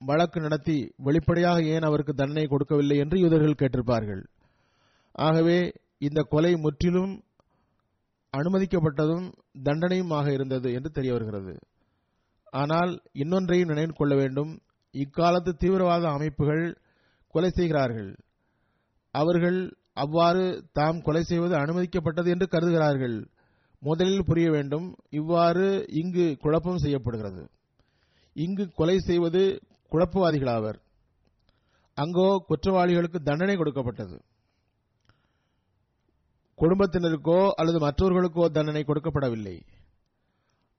வழக்கு நடத்தி வெளிப்படையாக ஏன் அவருக்கு தண்டனை கொடுக்கவில்லை என்று யூதர்கள் கேட்டிருப்பார்கள். ஆகவே இந்த கொலை முற்றிலும் அனுமதிக்கப்பட்டதும் தண்டனையுமாக இருந்தது என்று தெரிய வருகிறது. ஆனால் இன்னொன்றையும் நினைவு கொள்ள வேண்டும். இக்காலத்து தீவிரவாத அமைப்புகள் கொலை செய்கிறார்கள். அவர்கள் அவ்வாறு தாம் கொலை செய்வது அனுமதிக்கப்பட்டது என்று கருதுகிறார்கள். முதலில் புரிய வேண்டும் இவ்வாறு இங்கு குழப்பம் செய்யப்படுகிறது. இங்கு கொலை செய்வது குழப்பவாதிகளாவர். அங்கோ குற்றவாளிகளுக்கு தண்டனை கொடுக்கப்பட்டது. குடும்பத்தினருக்கோ அல்லது மற்றவர்களுக்கோ தண்டனை கொடுக்கப்படவில்லை.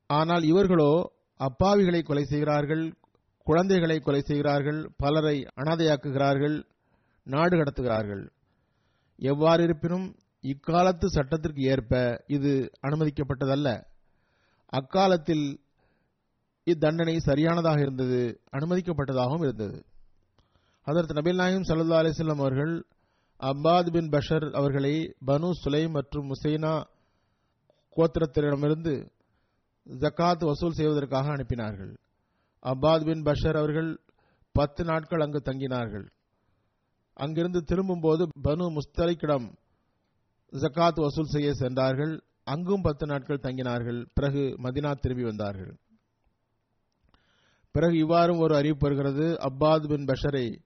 ஆனால் இவர்களோ அப்பாவிகளை கொலை செய்கிறார்கள் குழந்தைகளை கொலை செய்கிறார்கள் பலரை அனாதையாக்குகிறார்கள் நாடு கடத்துகிறார்கள். எவ்வாறு இருப்பினும் இக்காலத்து சட்டத்திற்கு ஏற்ப இது அனுமதிக்கப்பட்டதல்ல. அக்காலத்தில் இத்தண்டனை சரியானதாக இருந்தது அனுமதிக்கப்பட்டதாகவும் இருந்தது. அதற்கு நபில் நாயம் சல்லா அலிஸ்லாம் அவர்கள் அப்பாத் பின் பஷர் அவர்களை பனு சுலைம் மற்றும் முசைனா கோத்திரத்திடமிருந்து ஜக்காத் வசூல் செய்வதற்காக அனுப்பினார்கள். அப்பாத் பின் பஷர் அவர்கள் பத்து நாட்கள் அங்கு தங்கினார்கள். அங்கிருந்து திரும்பும்போது பனு முஸ்தலிக்கிடம் ஜக்காத் வசூல் செய்ய சென்றார்கள். அங்கும் பத்து நாட்கள் தங்கினார்கள். பிறகு மதினா திரும்பி வந்தார்கள். பிறகு இவ்வாறும் ஒரு அறிவிப்பு வருகிறது. அப்பாத் பின் பஷரை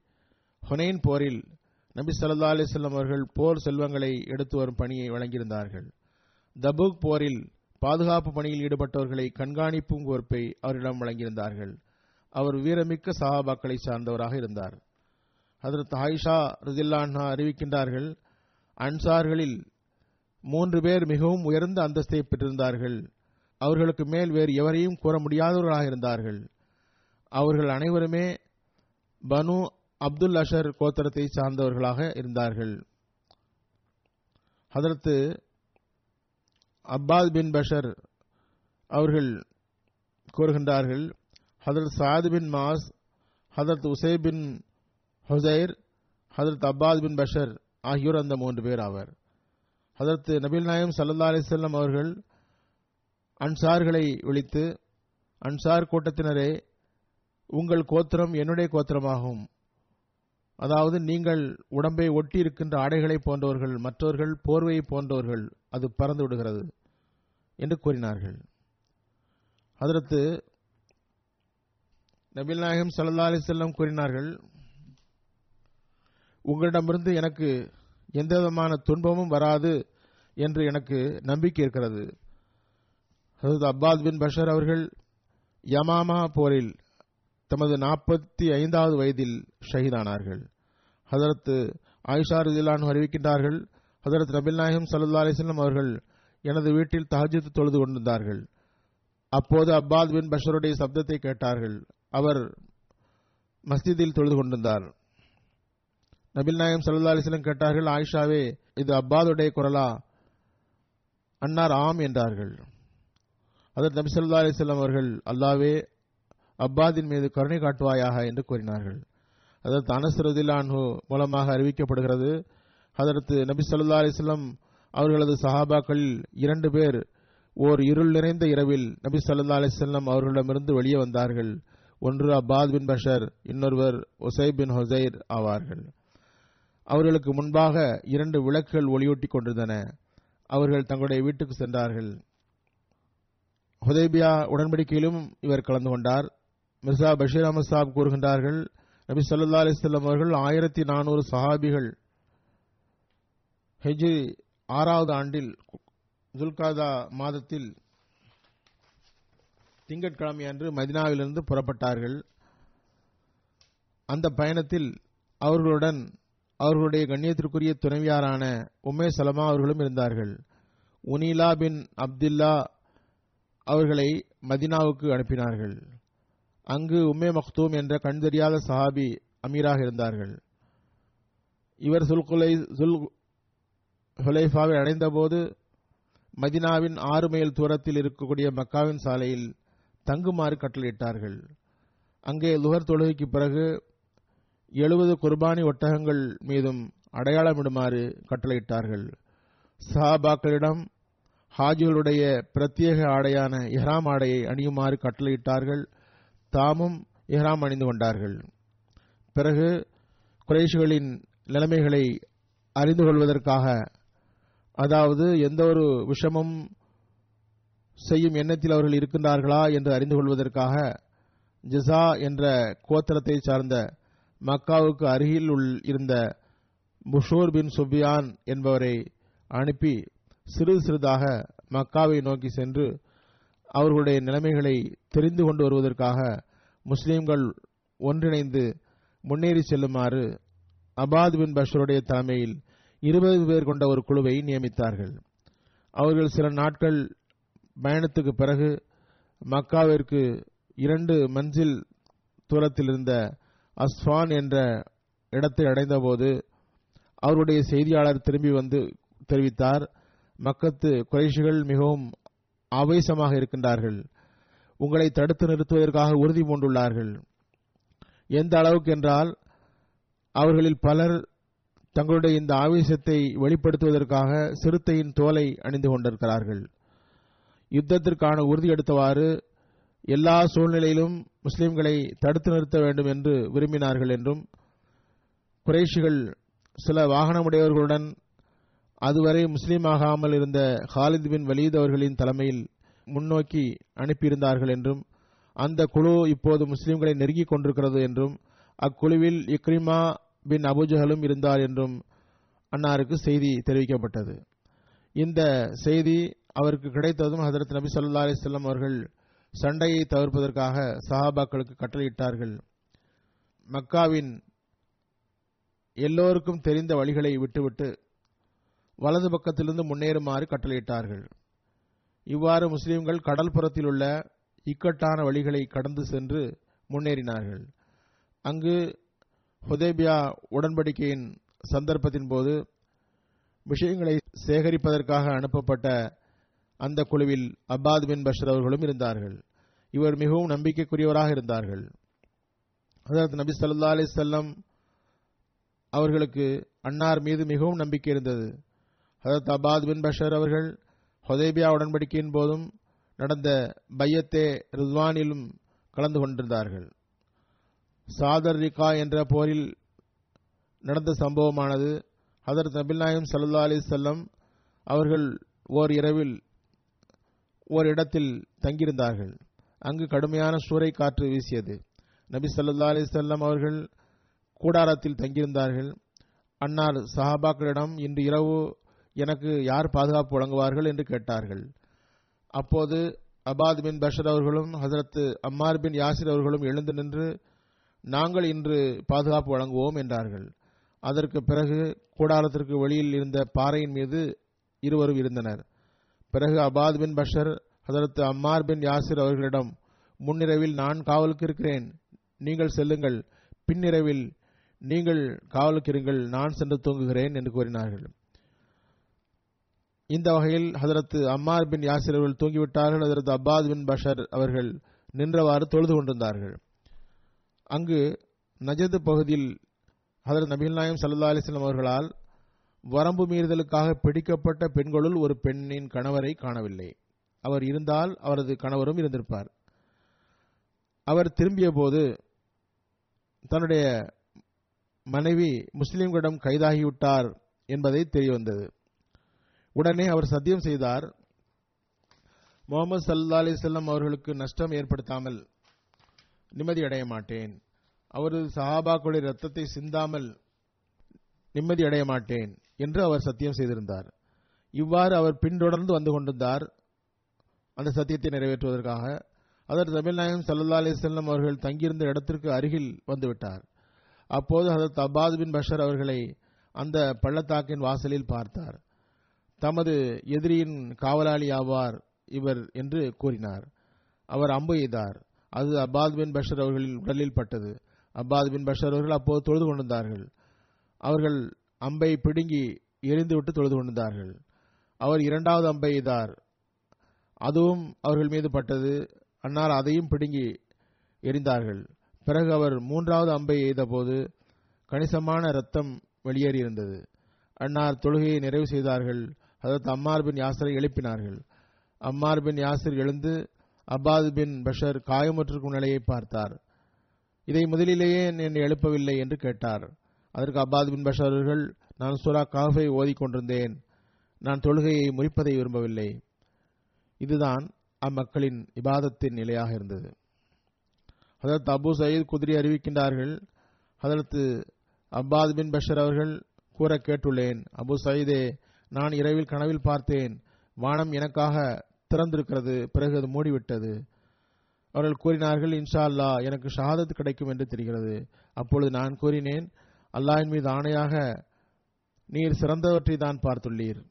ஹொனைன் போரில் நபி சல்லா அலிஸ்லாம் அவர்கள் போர் செல்வங்களை எடுத்து வரும் பணியை வழங்கியிருந்தார்கள். தபுக் போரில் பாதுகாப்பு பணியில் ஈடுபட்டவர்களை கண்காணிப்பும் பொறுப்பை அவரிடம் வழங்கியிருந்தார்கள். அவர் வீரமிக்க சஹாபாக்களை சார்ந்தவராக இருந்தார். ஹதரத் ஆயிஷா ரதில்லான்ஹா அறிவிக்கின்றார்கள் அன்சார்களில் மூன்று பேர் மிகவும் உயர்ந்த அந்தஸ்தை பெற்றிருந்தார்கள். அவர்களுக்கு மேல் வேறு எவரையும் கூற முடியாதவர்களாக இருந்தார்கள். அவர்கள் அனைவருமே பனு அப்துல் அஷர் கோத்திரத்தை சார்ந்தவர்களாக இருந்தார்கள். ஹதரத்து அப்பாஸ் பின் பஷர் அவர்கள் கூறுகின்றார்கள் Hazrat Saad bin Muaz Hazrat Usaid bin Huzair Hazrat Abbas bin Bashar ஆகியோர் அந்த மூன்று பேர் ஆவர். அதற்கு நபில் நாயம் சல்லா அலிசல்லம் அவர்கள் அன்சார்களை விழித்து அன்சார் கூட்டத்தினரே உங்கள் கோத்திரம் என்னுடைய கோத்திரமாகும். அதாவது நீங்கள் உடம்பை ஒட்டி இருக்கின்ற ஆடைகளை போன்றவர்கள் மற்றவர்கள் போர்வையை போன்றவர்கள் அது பறந்து விடுகிறது என்று கூறினார்கள். அதற்கு நபில் நாயகம் சல்லா அலிசல்லம் கூறினார்கள் உங்களிடமிருந்து எனக்கு எந்த விதமான துன்பமும் வராது என்று எனக்கு நம்பிக்கை இருக்கிறது. ஹசரத் அப்பாஸ் பின் பஷர் அவர்கள் யமாமா போரில் தமது நாற்பத்தி ஐந்தாவது வயதில் ஷஹீதானார்கள். ஹதரத் ஆயிஷா ரதிலான் அறிவிக்கின்றார்கள் ஹதரத் நபில் நாயகம் சல்லா அலிஸ்லம் அவர்கள் எனது வீட்டில் தஹஜித்து தொழுது கொண்டிருந்தார்கள். அப்போது அப்பாத் பின் பஷருடைய சப்தத்தை கேட்டார்கள். அவர் மஸ்ஜிதில் தொழுது கொண்டிருந்தார். நபில் நாயகம் சல்லா அலிஸ்லம் கேட்டார்கள் ஆயிஷாவே இது அப்பாதுடைய குரலா? அன்னார் ஆம் என்றார்கள். அதற்கு நபி சொல்லா அலிஸ்லாம் அவர்கள் அல்லாவே அப்பாதின் மீது கருணை காட்டுவாயாக என்று கூறினார்கள். அதற்கு அனசரதிலான்ஹு மூலமாக அறிவிக்கப்படுகிறது. அதற்கு நபி சொல்லா அலிஸ்லாம் அவர்களது சஹாபாக்களில் இரண்டு பேர் ஓர் இருள் நிறைந்த இரவில் நபி சொல்லா அலிஸ்லாம் அவர்களிடமிருந்து வெளியே வந்தார்கள். ஒன்று அப்பாத் பின் பஷர் இன்னொருவர் ஒசை பின் ஹொசைர் ஆவார்கள். அவர்களுக்கு முன்பாக இரண்டு விளக்குகள் ஒளியூட்டி கொண்டிருந்தன. அவர்கள் தங்களுடைய வீட்டுக்கு சென்றார்கள். ஹுதேபியா உடன்படிக்கையிலும் இவர் கலந்து கொண்டார். மிர்சா பஷீர் அஹமது சாப் கூறுகின்றார்கள் நபி சல்லா அலிஸ்லாம் அவர்கள் ஆயிரத்தி நானூறு சஹாபிகள் ஹெஜ்ரி ஆறாவது ஆண்டில் துல்காதா மாதத்தில் திங்கட்கிழமை அன்று மதினாவிலிருந்து புறப்பட்டார்கள். அந்த பயணத்தில் அவர்களுடன் அவர்களுடைய கண்ணியத்திற்குரிய துணைவியாரான உமே சலமா அவர்களும் இருந்தார்கள். உனிலா பின் அப்துல்லா அவர்களை மதினாவுக்கு அனுப்பினார்கள். அங்கு உம்மே மக்தூம் என்ற கண் தெரியாத சஹாபி அமீராக இருந்தார்கள். இவர் சுல்குலை சுல் ஹுலைஃபாவை அடைந்தபோது மதினாவின் ஆறு மைல் தூரத்தில் இருக்கக்கூடிய மக்காவின் சாலையில் தங்குமாறு கட்டளையிட்டார்கள். அங்கே லுகர் தொழுகைக்கு பிறகு எழுபது குர்பானி ஒட்டகங்கள் மீதும் அடையாளமிடுமாறு கட்டளையிட்டார்கள். சஹாபாக்களிடம் ஹாஜிகளுடைய பிரத்யேக ஆடையான இஹ்ராம் ஆடையை அணியுமாறு கட்டளையிட்டார்கள். தாமும் இஹ்ராம் அணிந்து கொண்டார்கள். பிறகு குறைஷிகளின் நிலைமைகளை அறிந்து கொள்வதற்காக அதாவது எந்த ஒரு விஷமும் செய்யும் எண்ணத்தில் அவர்கள் இருக்கின்றார்களா என்று அறிந்து கொள்வதற்காக ஜிசா என்ற கோத்திரத்தை சார்ந்த மக்காவுக்கு அருகில் உள் இருந்த புஷூர் பின் சுபியான் என்பவரை அனுப்பி சிறிது சிறிதாக மக்காவை நோக்கி சென்று அவர்களுடைய நிலைமைகளை தெரிந்து கொண்டு வருவதற்காக முஸ்லிம்கள் ஒன்றிணைந்து முன்னேறி செல்லுமாறு அபாத் பின் பஷருடைய தலைமையில் இருபது பேர் கொண்ட ஒரு குழுவை நியமித்தார்கள். அவர்கள் சில நாட்கள் பயணத்துக்கு பிறகு மக்காவிற்கு இரண்டு மஞ்சில் தூரத்தில் இருந்த அஸ்வான் என்ற இடத்தை அடைந்தபோது அவருடைய செய்தியாளர் திரும்பி வந்து தெரிவித்தார் மக்கத்து குறைஷிகள் மிகவும் ஆவேசமாக இருக்கின்றார்கள். உங்களை தடுத்து நிறுத்துவதற்காக உறுதி பூண்டுள்ளார்கள். எந்த அளவுக்கு என்றால் அவர்களில் பலர் தங்களுடைய இந்த ஆவேசத்தை வெளிப்படுத்துவதற்காக சிறுத்தையின் தோலை அணிந்து கொண்டிருக்கிறார்கள். யுத்தத்திற்கான உறுதி எடுத்தவாறு எல்லா சூழ்நிலையிலும் முஸ்லிம்களை தடுத்து நிறுத்த வேண்டும் என்று விரும்பினார்கள் என்றும் குறைஷிகள் சில வாகனமுடையவர்களுடன் அதுவரை முஸ்லீம் ஆகாமல் இருந்த ஹாலித் பின் வலீத் அவர்களின் தலைமையில் முன்னோக்கி அனுப்பியிருந்தார்கள் என்றும் அந்த குழு இப்போது முஸ்லிம்களை நெருங்கிக் கொண்டிருக்கிறது என்றும் அக்குழுவில் இக்ரிமா பின் அபுஜஹலும் இருந்தார் என்றும் அன்னாருக்கு செய்தி தெரிவிக்கப்பட்டது. இந்த செய்தி அவருக்கு கிடைத்ததும் ஹதரத் நபி சொல்லா அலிஸ்லாம் அவர்கள் சண்டையை தவிர்ப்பதற்காக சஹாபாக்களுக்கு கட்டளையிட்டார்கள். மக்காவின் எல்லோருக்கும் தெரிந்த வழிகளை விட்டுவிட்டு வலது பக்கத்திலிருந்து முன்னேறுமாறு கட்டளையிட்டார்கள். இவ்வாறு முஸ்லிம்கள் கடல்புறத்தில் உள்ள இக்கட்டான வழிகளை கடந்து சென்று முன்னேறினார்கள். அங்கு ஹுதேபியா உடன்படிக்கையின் சந்தர்ப்பத்தின் போது விஷயங்களை சேகரிப்பதற்காக அனுப்பப்பட்ட அந்த குழுவில் அப்பாத் பின் பஷர் அவர்களும் இருந்தார்கள். இவர் மிகவும் நம்பிக்கைக்குரியவராக இருந்தார்கள். அதற்கு நபி சல்லா அலிசல்லம் அவர்களுக்கு அன்னார் மீது மிகவும் நம்பிக்கை இருந்தது. ஹதரத் அபாத் பின் பஷர் அவர்கள் ஹொதேபியா உடன்படிக்கையின் போதும் நடந்த பையத்தே ரிஸ்வானிலும் கலந்து கொண்டிருந்தார்கள். சாதர் ரிகா என்ற போரில் நடந்த சம்பவமானது ஹதரத் நபில் நாயம் சல்லா அலி செல்லம் அவர்கள் ஓர் இரவில் ஓர் இடத்தில் தங்கியிருந்தார்கள். அங்கு கடுமையான சூறை காற்று வீசியது. நபி சல்லா அலி செல்லம் அவர்கள் கூடாரத்தில் தங்கியிருந்தார்கள். அன்னார் சஹாபாக்களிடம் இன்று இரவு எனக்கு யார் பாதுகாப்பு வழங்குவார்கள் என்று கேட்டார்கள். அப்போது அபாத் பின் பஷர் அவர்களும் ஹசரத்து அம்மார் பின் யாசிர் அவர்களும் எழுந்து நின்று நாங்கள் இன்று பாதுகாப்பு வழங்குவோம் என்றார்கள். அதற்கு பிறகு கூடாரத்திற்கு வெளியில் இருந்த பாறையின் மீது இருவரும் இருந்தனர். பிறகு Abbad bin Bashar Hazrat Ammar bin Yasir அவர்களிடம் முன்னிரவில் நான் காவலுக்கு இருக்கிறேன். நீங்கள் செல்லுங்கள். பின்னிரவில் நீங்கள் காவலுக்கு இருங்கள். நான் சென்று தூங்குகிறேன் என்று கூறினார்கள். இந்த வகையில் ஹதரத்து அம்மார் பின் யாசிர் அவர்கள் தூங்கிவிட்டார்கள். ஹதரத் அப்பாத் பின் பஷர் அவர்கள் நின்றவாறு தொழுது கொண்டிருந்தார்கள். அங்கு நஜது பகுதியில் ஹதரத் நபீல் நாயம் சல்லா அலிஸ்லாம் அவர்களால் வரம்பு மீறுதலுக்காக பிடிக்கப்பட்ட பெண்களுள் ஒரு பெண்ணின் கணவரை காணவில்லை. அவர் இருந்தால் அவரது கணவரும் இருந்திருப்பார். அவர் திரும்பிய போது தன்னுடைய மனைவி முஸ்லிம்களிடம் கைதாகிவிட்டார் என்பதை தெரியவந்தது. உடனே அவர் சத்தியம் செய்தார். முகமது சல்லா அலி செல்லம் அவர்களுக்கு நஷ்டம் ஏற்படுத்தாமல் நிம்மதி அடைய மாட்டேன். அவரது சஹாபாக்களுடைய ரத்தத்தை சிந்தாமல் நிம்மதி அடைய மாட்டேன் என்று அவர் சத்தியம் செய்திருந்தார். இவ்வாறு அவர் பின்தொடர்ந்து வந்து கொண்டிருந்தார். அந்த சத்தியத்தை நிறைவேற்றுவதற்காக அதர் தமிழ்நாயகம் சல்லா அலி செல்லம் அவர்கள் தங்கியிருந்த இடத்திற்கு அருகில் வந்துவிட்டார் அப்போது அதர் தபாத் பின் பஷர் அவர்களை அந்த பள்ளத்தாக்கின் வாசலில் பார்த்தார். தமது எதிரியின் காவலாளி ஆவார் இவர் என்று கூறினார். அவர் அம்பு எய்தார். அது அபாத் பின் பஷர் அவர்களின் உடலில் பட்டது. அப்பாத் பின் பஷர் அவர்கள் அப்போது தொழுது கொண்டிருந்தார்கள். அவர்கள் அம்பை பிடுங்கி எரிந்துவிட்டு தொழுது கொண்டிருந்தார்கள். அவர் இரண்டாவது அம்பை எய்தார். அதுவும் அவர்கள் மீது பட்டது. அன்னார் அதையும் பிடுங்கி எரிந்தார்கள் பிறகு அவர் மூன்றாவது அம்பை எய்தபோது கணிசமான ரத்தம் வெளியேறியிருந்தது. அன்னார் தொழுகையை நிறைவு செய்தார்கள். அதற்கு அம்மார் பின் யாசரை எழுப்பினார்கள். அம்மார் பின் யாசிர் எழுந்து அப்பாது பின் பஷர் காயமுற்றிருக்கும் நிலையை பார்த்தார். இதை முதலிலேயே என்னை எழுப்பவில்லை என்று கேட்டார். அதற்கு அப்பாது பின் பஷர் அவர்கள் நான் சுரா காஃபை ஓதிக்கொண்டிருந்தேன் நான் தொழுகையை முறிப்பதை விரும்பவில்லை. இதுதான் அம்மக்களின் இபாதத்தின் நிலையாக இருந்தது. ஹதரத் அபு சயீத் குதிரை அறிவிக்கின்றார்கள். ஹதரத் அப்பாத் பின் பஷர் அவர்கள் கூற கேட்டுள்ளேன். அபு சயீதே நான் இரவில் கனவில் பார்த்தேன். வானம் எனக்காக திறந்திருக்கிறது. பிறகு அது மூடிவிட்டது. அவர்கள் கூறினார்கள் இன்ஷா அல்லா எனக்கு ஷஹாதத் கிடைக்கும் என்று தெரிகிறது. அப்பொழுது நான் கூறினேன் அல்லாஹின் மீது ஆணையாக நீர் சிறந்தவற்றை தான் பார்த்துள்ளீர்.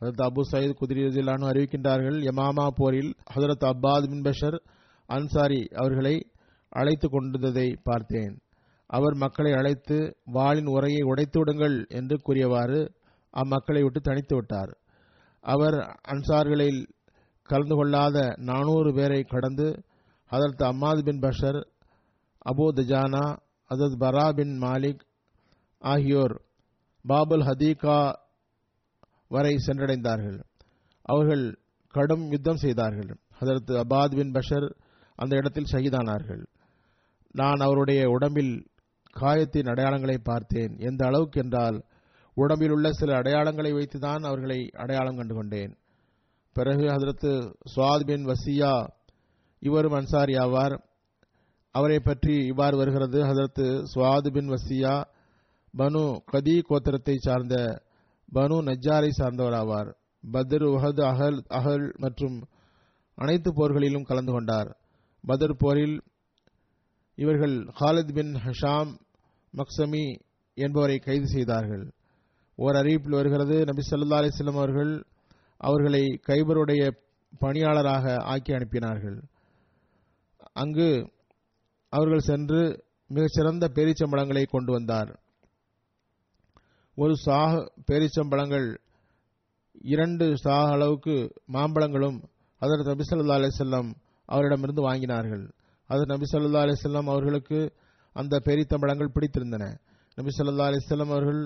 ஹதரத் அபு சயீத் குதிரிலானு அறிவிக்கின்றார்கள் யமாமா போரில் ஹசரத் அப்பாத் பின் பஷர் அன்சாரி அவர்களை அழைத்து கொண்டிருந்ததை பார்த்தேன். அவர் மக்களை அழைத்து வாளின் உரையை உடைத்து விடுங்கள் என்று கூறியவாறு அம்மக்களை விட்டு தனித்து விட்டார். அவர் அன்சார்களில் கலந்து கொள்ளாத நானூறு பேரை கடந்து அதற்கு Abbad bin Bashar Abu Dujana அதத் Bara bin Malik ஆகியோர் பாபுல் ஹதீகா வரை சென்றடைந்தார்கள். அவர்கள் கடும் யுத்தம் செய்தார்கள். அதற்கு அபாத் பின் பஷர் அந்த இடத்தில் ஷஹீதானார்கள். நான் அவருடைய உடம்பில் காயத்தின் அடையாளங்களை பார்த்தேன். எந்த அளவுக்கு என்றால் உடம்பில் உள்ள சில அடையாளங்களை வைத்துதான் அவர்களை அடையாளம் கண்டு கொண்டேன் பிறகு ஹதரத்து சுவாத் பின் வசியா இவரும் அன்சாரி ஆவார். அவரை பற்றி இவ்வாறு வருகிறது. ஹதரத்து சுவாத் பின் வசியா பனு கதி கோத்திரத்தை சார்ந்த பனு நஜாரை சார்ந்தவராவார் பத்ர் உஹது அகல் அகல் மற்றும் அனைத்து போர்களிலும் கலந்து கொண்டார். பதர் போரில் இவர்கள் ஹாலித் பின் ஹஷாம் மக்சமி என்பவரை கைது செய்தார்கள். ஓர் அறிவிப்பில் வருகிறது நபி சல்லா அலிஸ்லம் அவர்கள் அவர்களை கைபருடைய பணியாளராக ஆக்கி அனுப்பினார்கள். அங்கு அவர்கள் சென்று மிகச்சிறந்த பேரிச்சம்பழங்களை கொண்டு வந்தார். ஒரு சாக பேரிச்சம்பழங்கள் இரண்டு சாக அளவுக்கு மாம்பழங்களும் அதற்கு நபி சொல்லா அலிசல்லாம் அவரிடமிருந்து வாங்கினார்கள். அதற்கு நபி சொல்லா அலிசல்லாம் அவர்களுக்கு அந்த பேரித்தம்பழங்கள் பிடித்திருந்தன. நபி சொல்லா அலிசல்லாம் அவர்கள்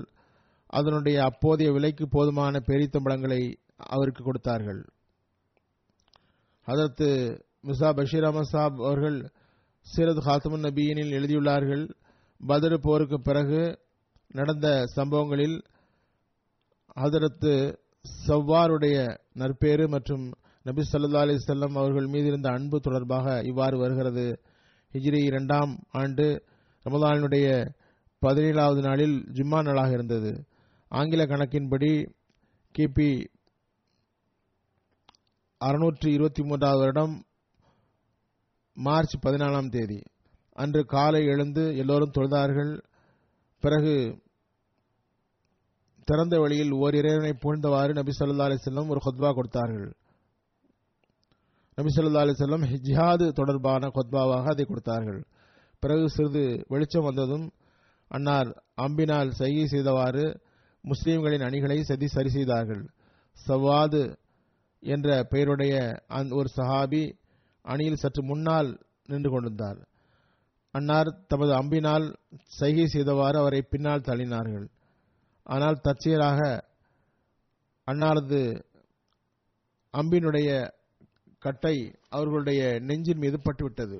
அதனுடைய அப்போதைய விலைக்கு போதுமான பேரித்தம்பளங்களை அவருக்கு கொடுத்தார்கள். அதற்கு மிசா பஷீர் அஹமத் சாப் அவர்கள் சீரத் ஹாத்தமுன் நபியினில் எழுதியுள்ளார்கள் பதரு போருக்கு பிறகு நடந்த சம்பவங்களில் ஹதரத்து சவ்வாருடைய நற்பேறு மற்றும் நபி சல்லா அலி செல்லம் அவர்கள் மீது இருந்த அன்பு தொடர்பாக இவ்வாறு வருகிறது. ஹிஜ்ரி இரண்டாம் ஆண்டு ரமதானுடைய பதினேழாவது நாளில் ஜும்மா நாளாக இருந்தது. ஆங்கில கணக்கின்படி கிபி அறுநூற்றி இருபத்தி மூன்றாவது வருடம் மார்ச் பதினாலாம் தேதி. அன்று காலை எழுந்து எல்லோரும் தொழுதார்கள். பிறகு திறந்த வழியில் ஓர் இறைவனை புகழ்ந்தவாறு நபி சொல்லா அலி செல்லம் ஒரு கொத்பா கொடுத்தார்கள். நபி சொல்லா அலி செல்லம் ஜிஹாது தொடர்பான கொத்பாவாக அதை கொடுத்தார்கள். பிறகு சிறிது வெளிச்சம் வந்ததும் அன்னார் அம்பினால் சைகை செய்தவாறு முஸ்லீம்களின் அணிகளை சதி சரி செய்தார்கள். சவாது என்ற பெயருடைய அந் ஒரு சஹாபி அணியில் சற்று முன்னால் நின்று கொண்டிருந்தார். அன்னார் தமது அம்பினால் சைகை செய்தவாறு அவரை பின்னால் தள்ளினார்கள். ஆனால் தற்செயலாக அன்னாரது அம்பினுடைய கட்டை அவர்களுடைய நெஞ்சின் மீது பட்டுவிட்டது.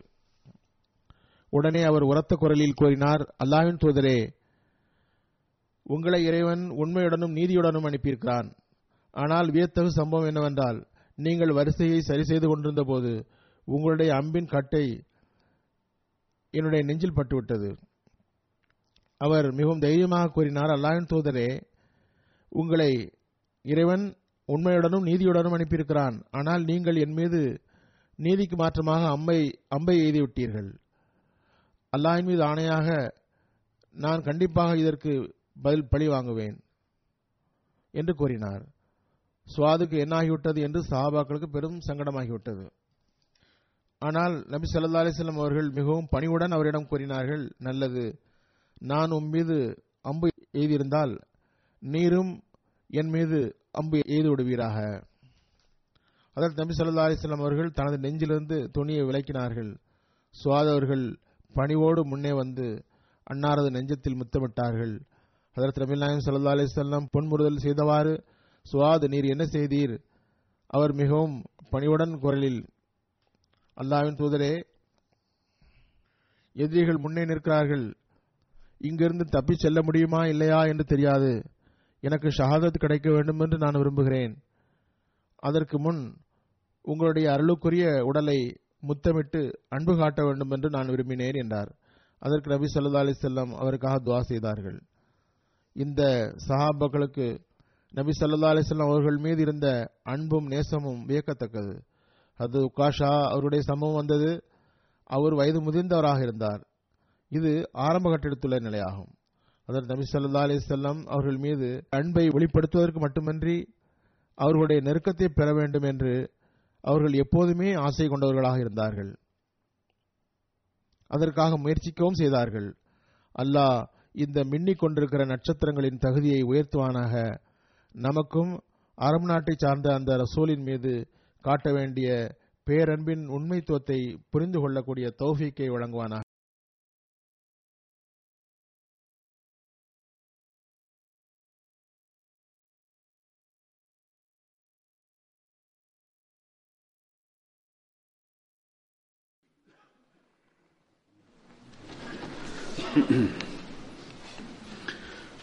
உடனே அவர் உரத்த குரலில் கூறினார் அல்லாஹ்வின் தூதரே உங்களை இறைவன் உண்மையுடனும் நீதியுடனும் அனுப்பியிருக்கிறான். ஆனால் வியத்தகு சம்பவம் என்னவென்றால் நீங்கள் வரிசையை சரி செய்து கொண்டிருந்த போது உங்களுடைய அம்பின் கட்டை என்னுடைய நெஞ்சில் பட்டுவிட்டது. அவர் மிகவும் தைரியமாக கூறினார் அல்லாஹின் தூதரே உங்களை இறைவன் உண்மையுடனும் நீதியுடனும் அனுப்பியிருக்கிறான். ஆனால் நீங்கள் என் மீது நீதிக்கு மாற்றமாக அம்பை அம்பை எய்திவிட்டீர்கள். அல்லாஹின் மீது ஆணையாக நான் கண்டிப்பாக இதற்கு பதில் பழி வாங்குவேன் என்று கூறினார். சுவாதுக்கு என்னாகிவிட்டது என்று சஹாபாக்களுக்கு பெரும் சங்கடமாகிவிட்டது. ஆனால் நபி சல்லா அலைஹி அவர்கள் மிகவும் பணிவுடன் அவரிடம் கூறினார்கள் நல்லது நான் உன் மீது அம்பு எய்தியிருந்தால் நீரும் என் மீது அம்பு எய்து விடுவீராக. அதற்கு நபி சல்லா அலிஸ்லாம் அவர்கள் தனது நெஞ்சிலிருந்து துணியை விளக்கினார்கள் சுவாத் அவர்கள் பணிவோடு முன்னே வந்து அன்னாரது நெஞ்சத்தில் முத்தமிட்டார்கள். அதற்கு நபி சல்லா ஸல்லல்லாஹு அலைஹி செய்தவாறு சுவாத் நீர் என்ன செய்தீர்? அவர் மிகவும் பணிவுடன் குரலில் அல்லாஹ்வின் தூதரே எதிரிகள் முன்னே நிற்கிறார்கள். இங்கிருந்து தப்பிச் செல்ல முடியுமா இல்லையா என்று தெரியாது. எனக்கு ஷஹாதத் கிடைக்க வேண்டும் என்று நான் விரும்புகிறேன். அதற்கு முன் உங்களுடைய அருளுக்குரிய உடலை முத்தமிட்டு அன்பு காட்ட வேண்டும் என்று நான் விரும்பினேன் என்றார். அதற்கு நபி சொல்லா அலிசல்லாம் அவருக்காக துவா செய்தார்கள். இந்த சஹாபாக்களுக்கு நபி சல்லா அலிஸ்லாம் அவர்கள் மீது இருந்த அன்பும் நேசமும் வியக்கத்தக்கது. அது உக்காஷா அவருடைய சம்பவம் வந்தது. அவர் வயது முதிர்ந்தவராக இருந்தார். இது ஆரம்ப கட்டிடத்துள்ள நிலையாகும். அதற்கு நபி சல்லா அலிசல்லாம் அவர்கள் மீது அன்பை வெளிப்படுத்துவதற்கு மட்டுமின்றி அவர்களுடைய நெருக்கத்தை பெற வேண்டும் என்று அவர்கள் எப்போதுமே ஆசை கொண்டவர்களாக இருந்தார்கள். அதற்காக முயற்சிக்கவும் செய்தார்கள். அல்லாஹ் இந்த மின்னிக் கொண்டிருக்கிற நட்சத்திரங்களின் தகுதியை உயர்த்துவானாக. நமக்கும் அரபு நாட்டை சார்ந்த அந்த ரசூலின் மீது காட்ட வேண்டிய பேரன்பின் உண்மைத்துவத்தை புரிந்து கொள்ளக்கூடிய தௌஃபீக்கை வழங்குவானாக. (clears throat)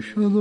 ونشهد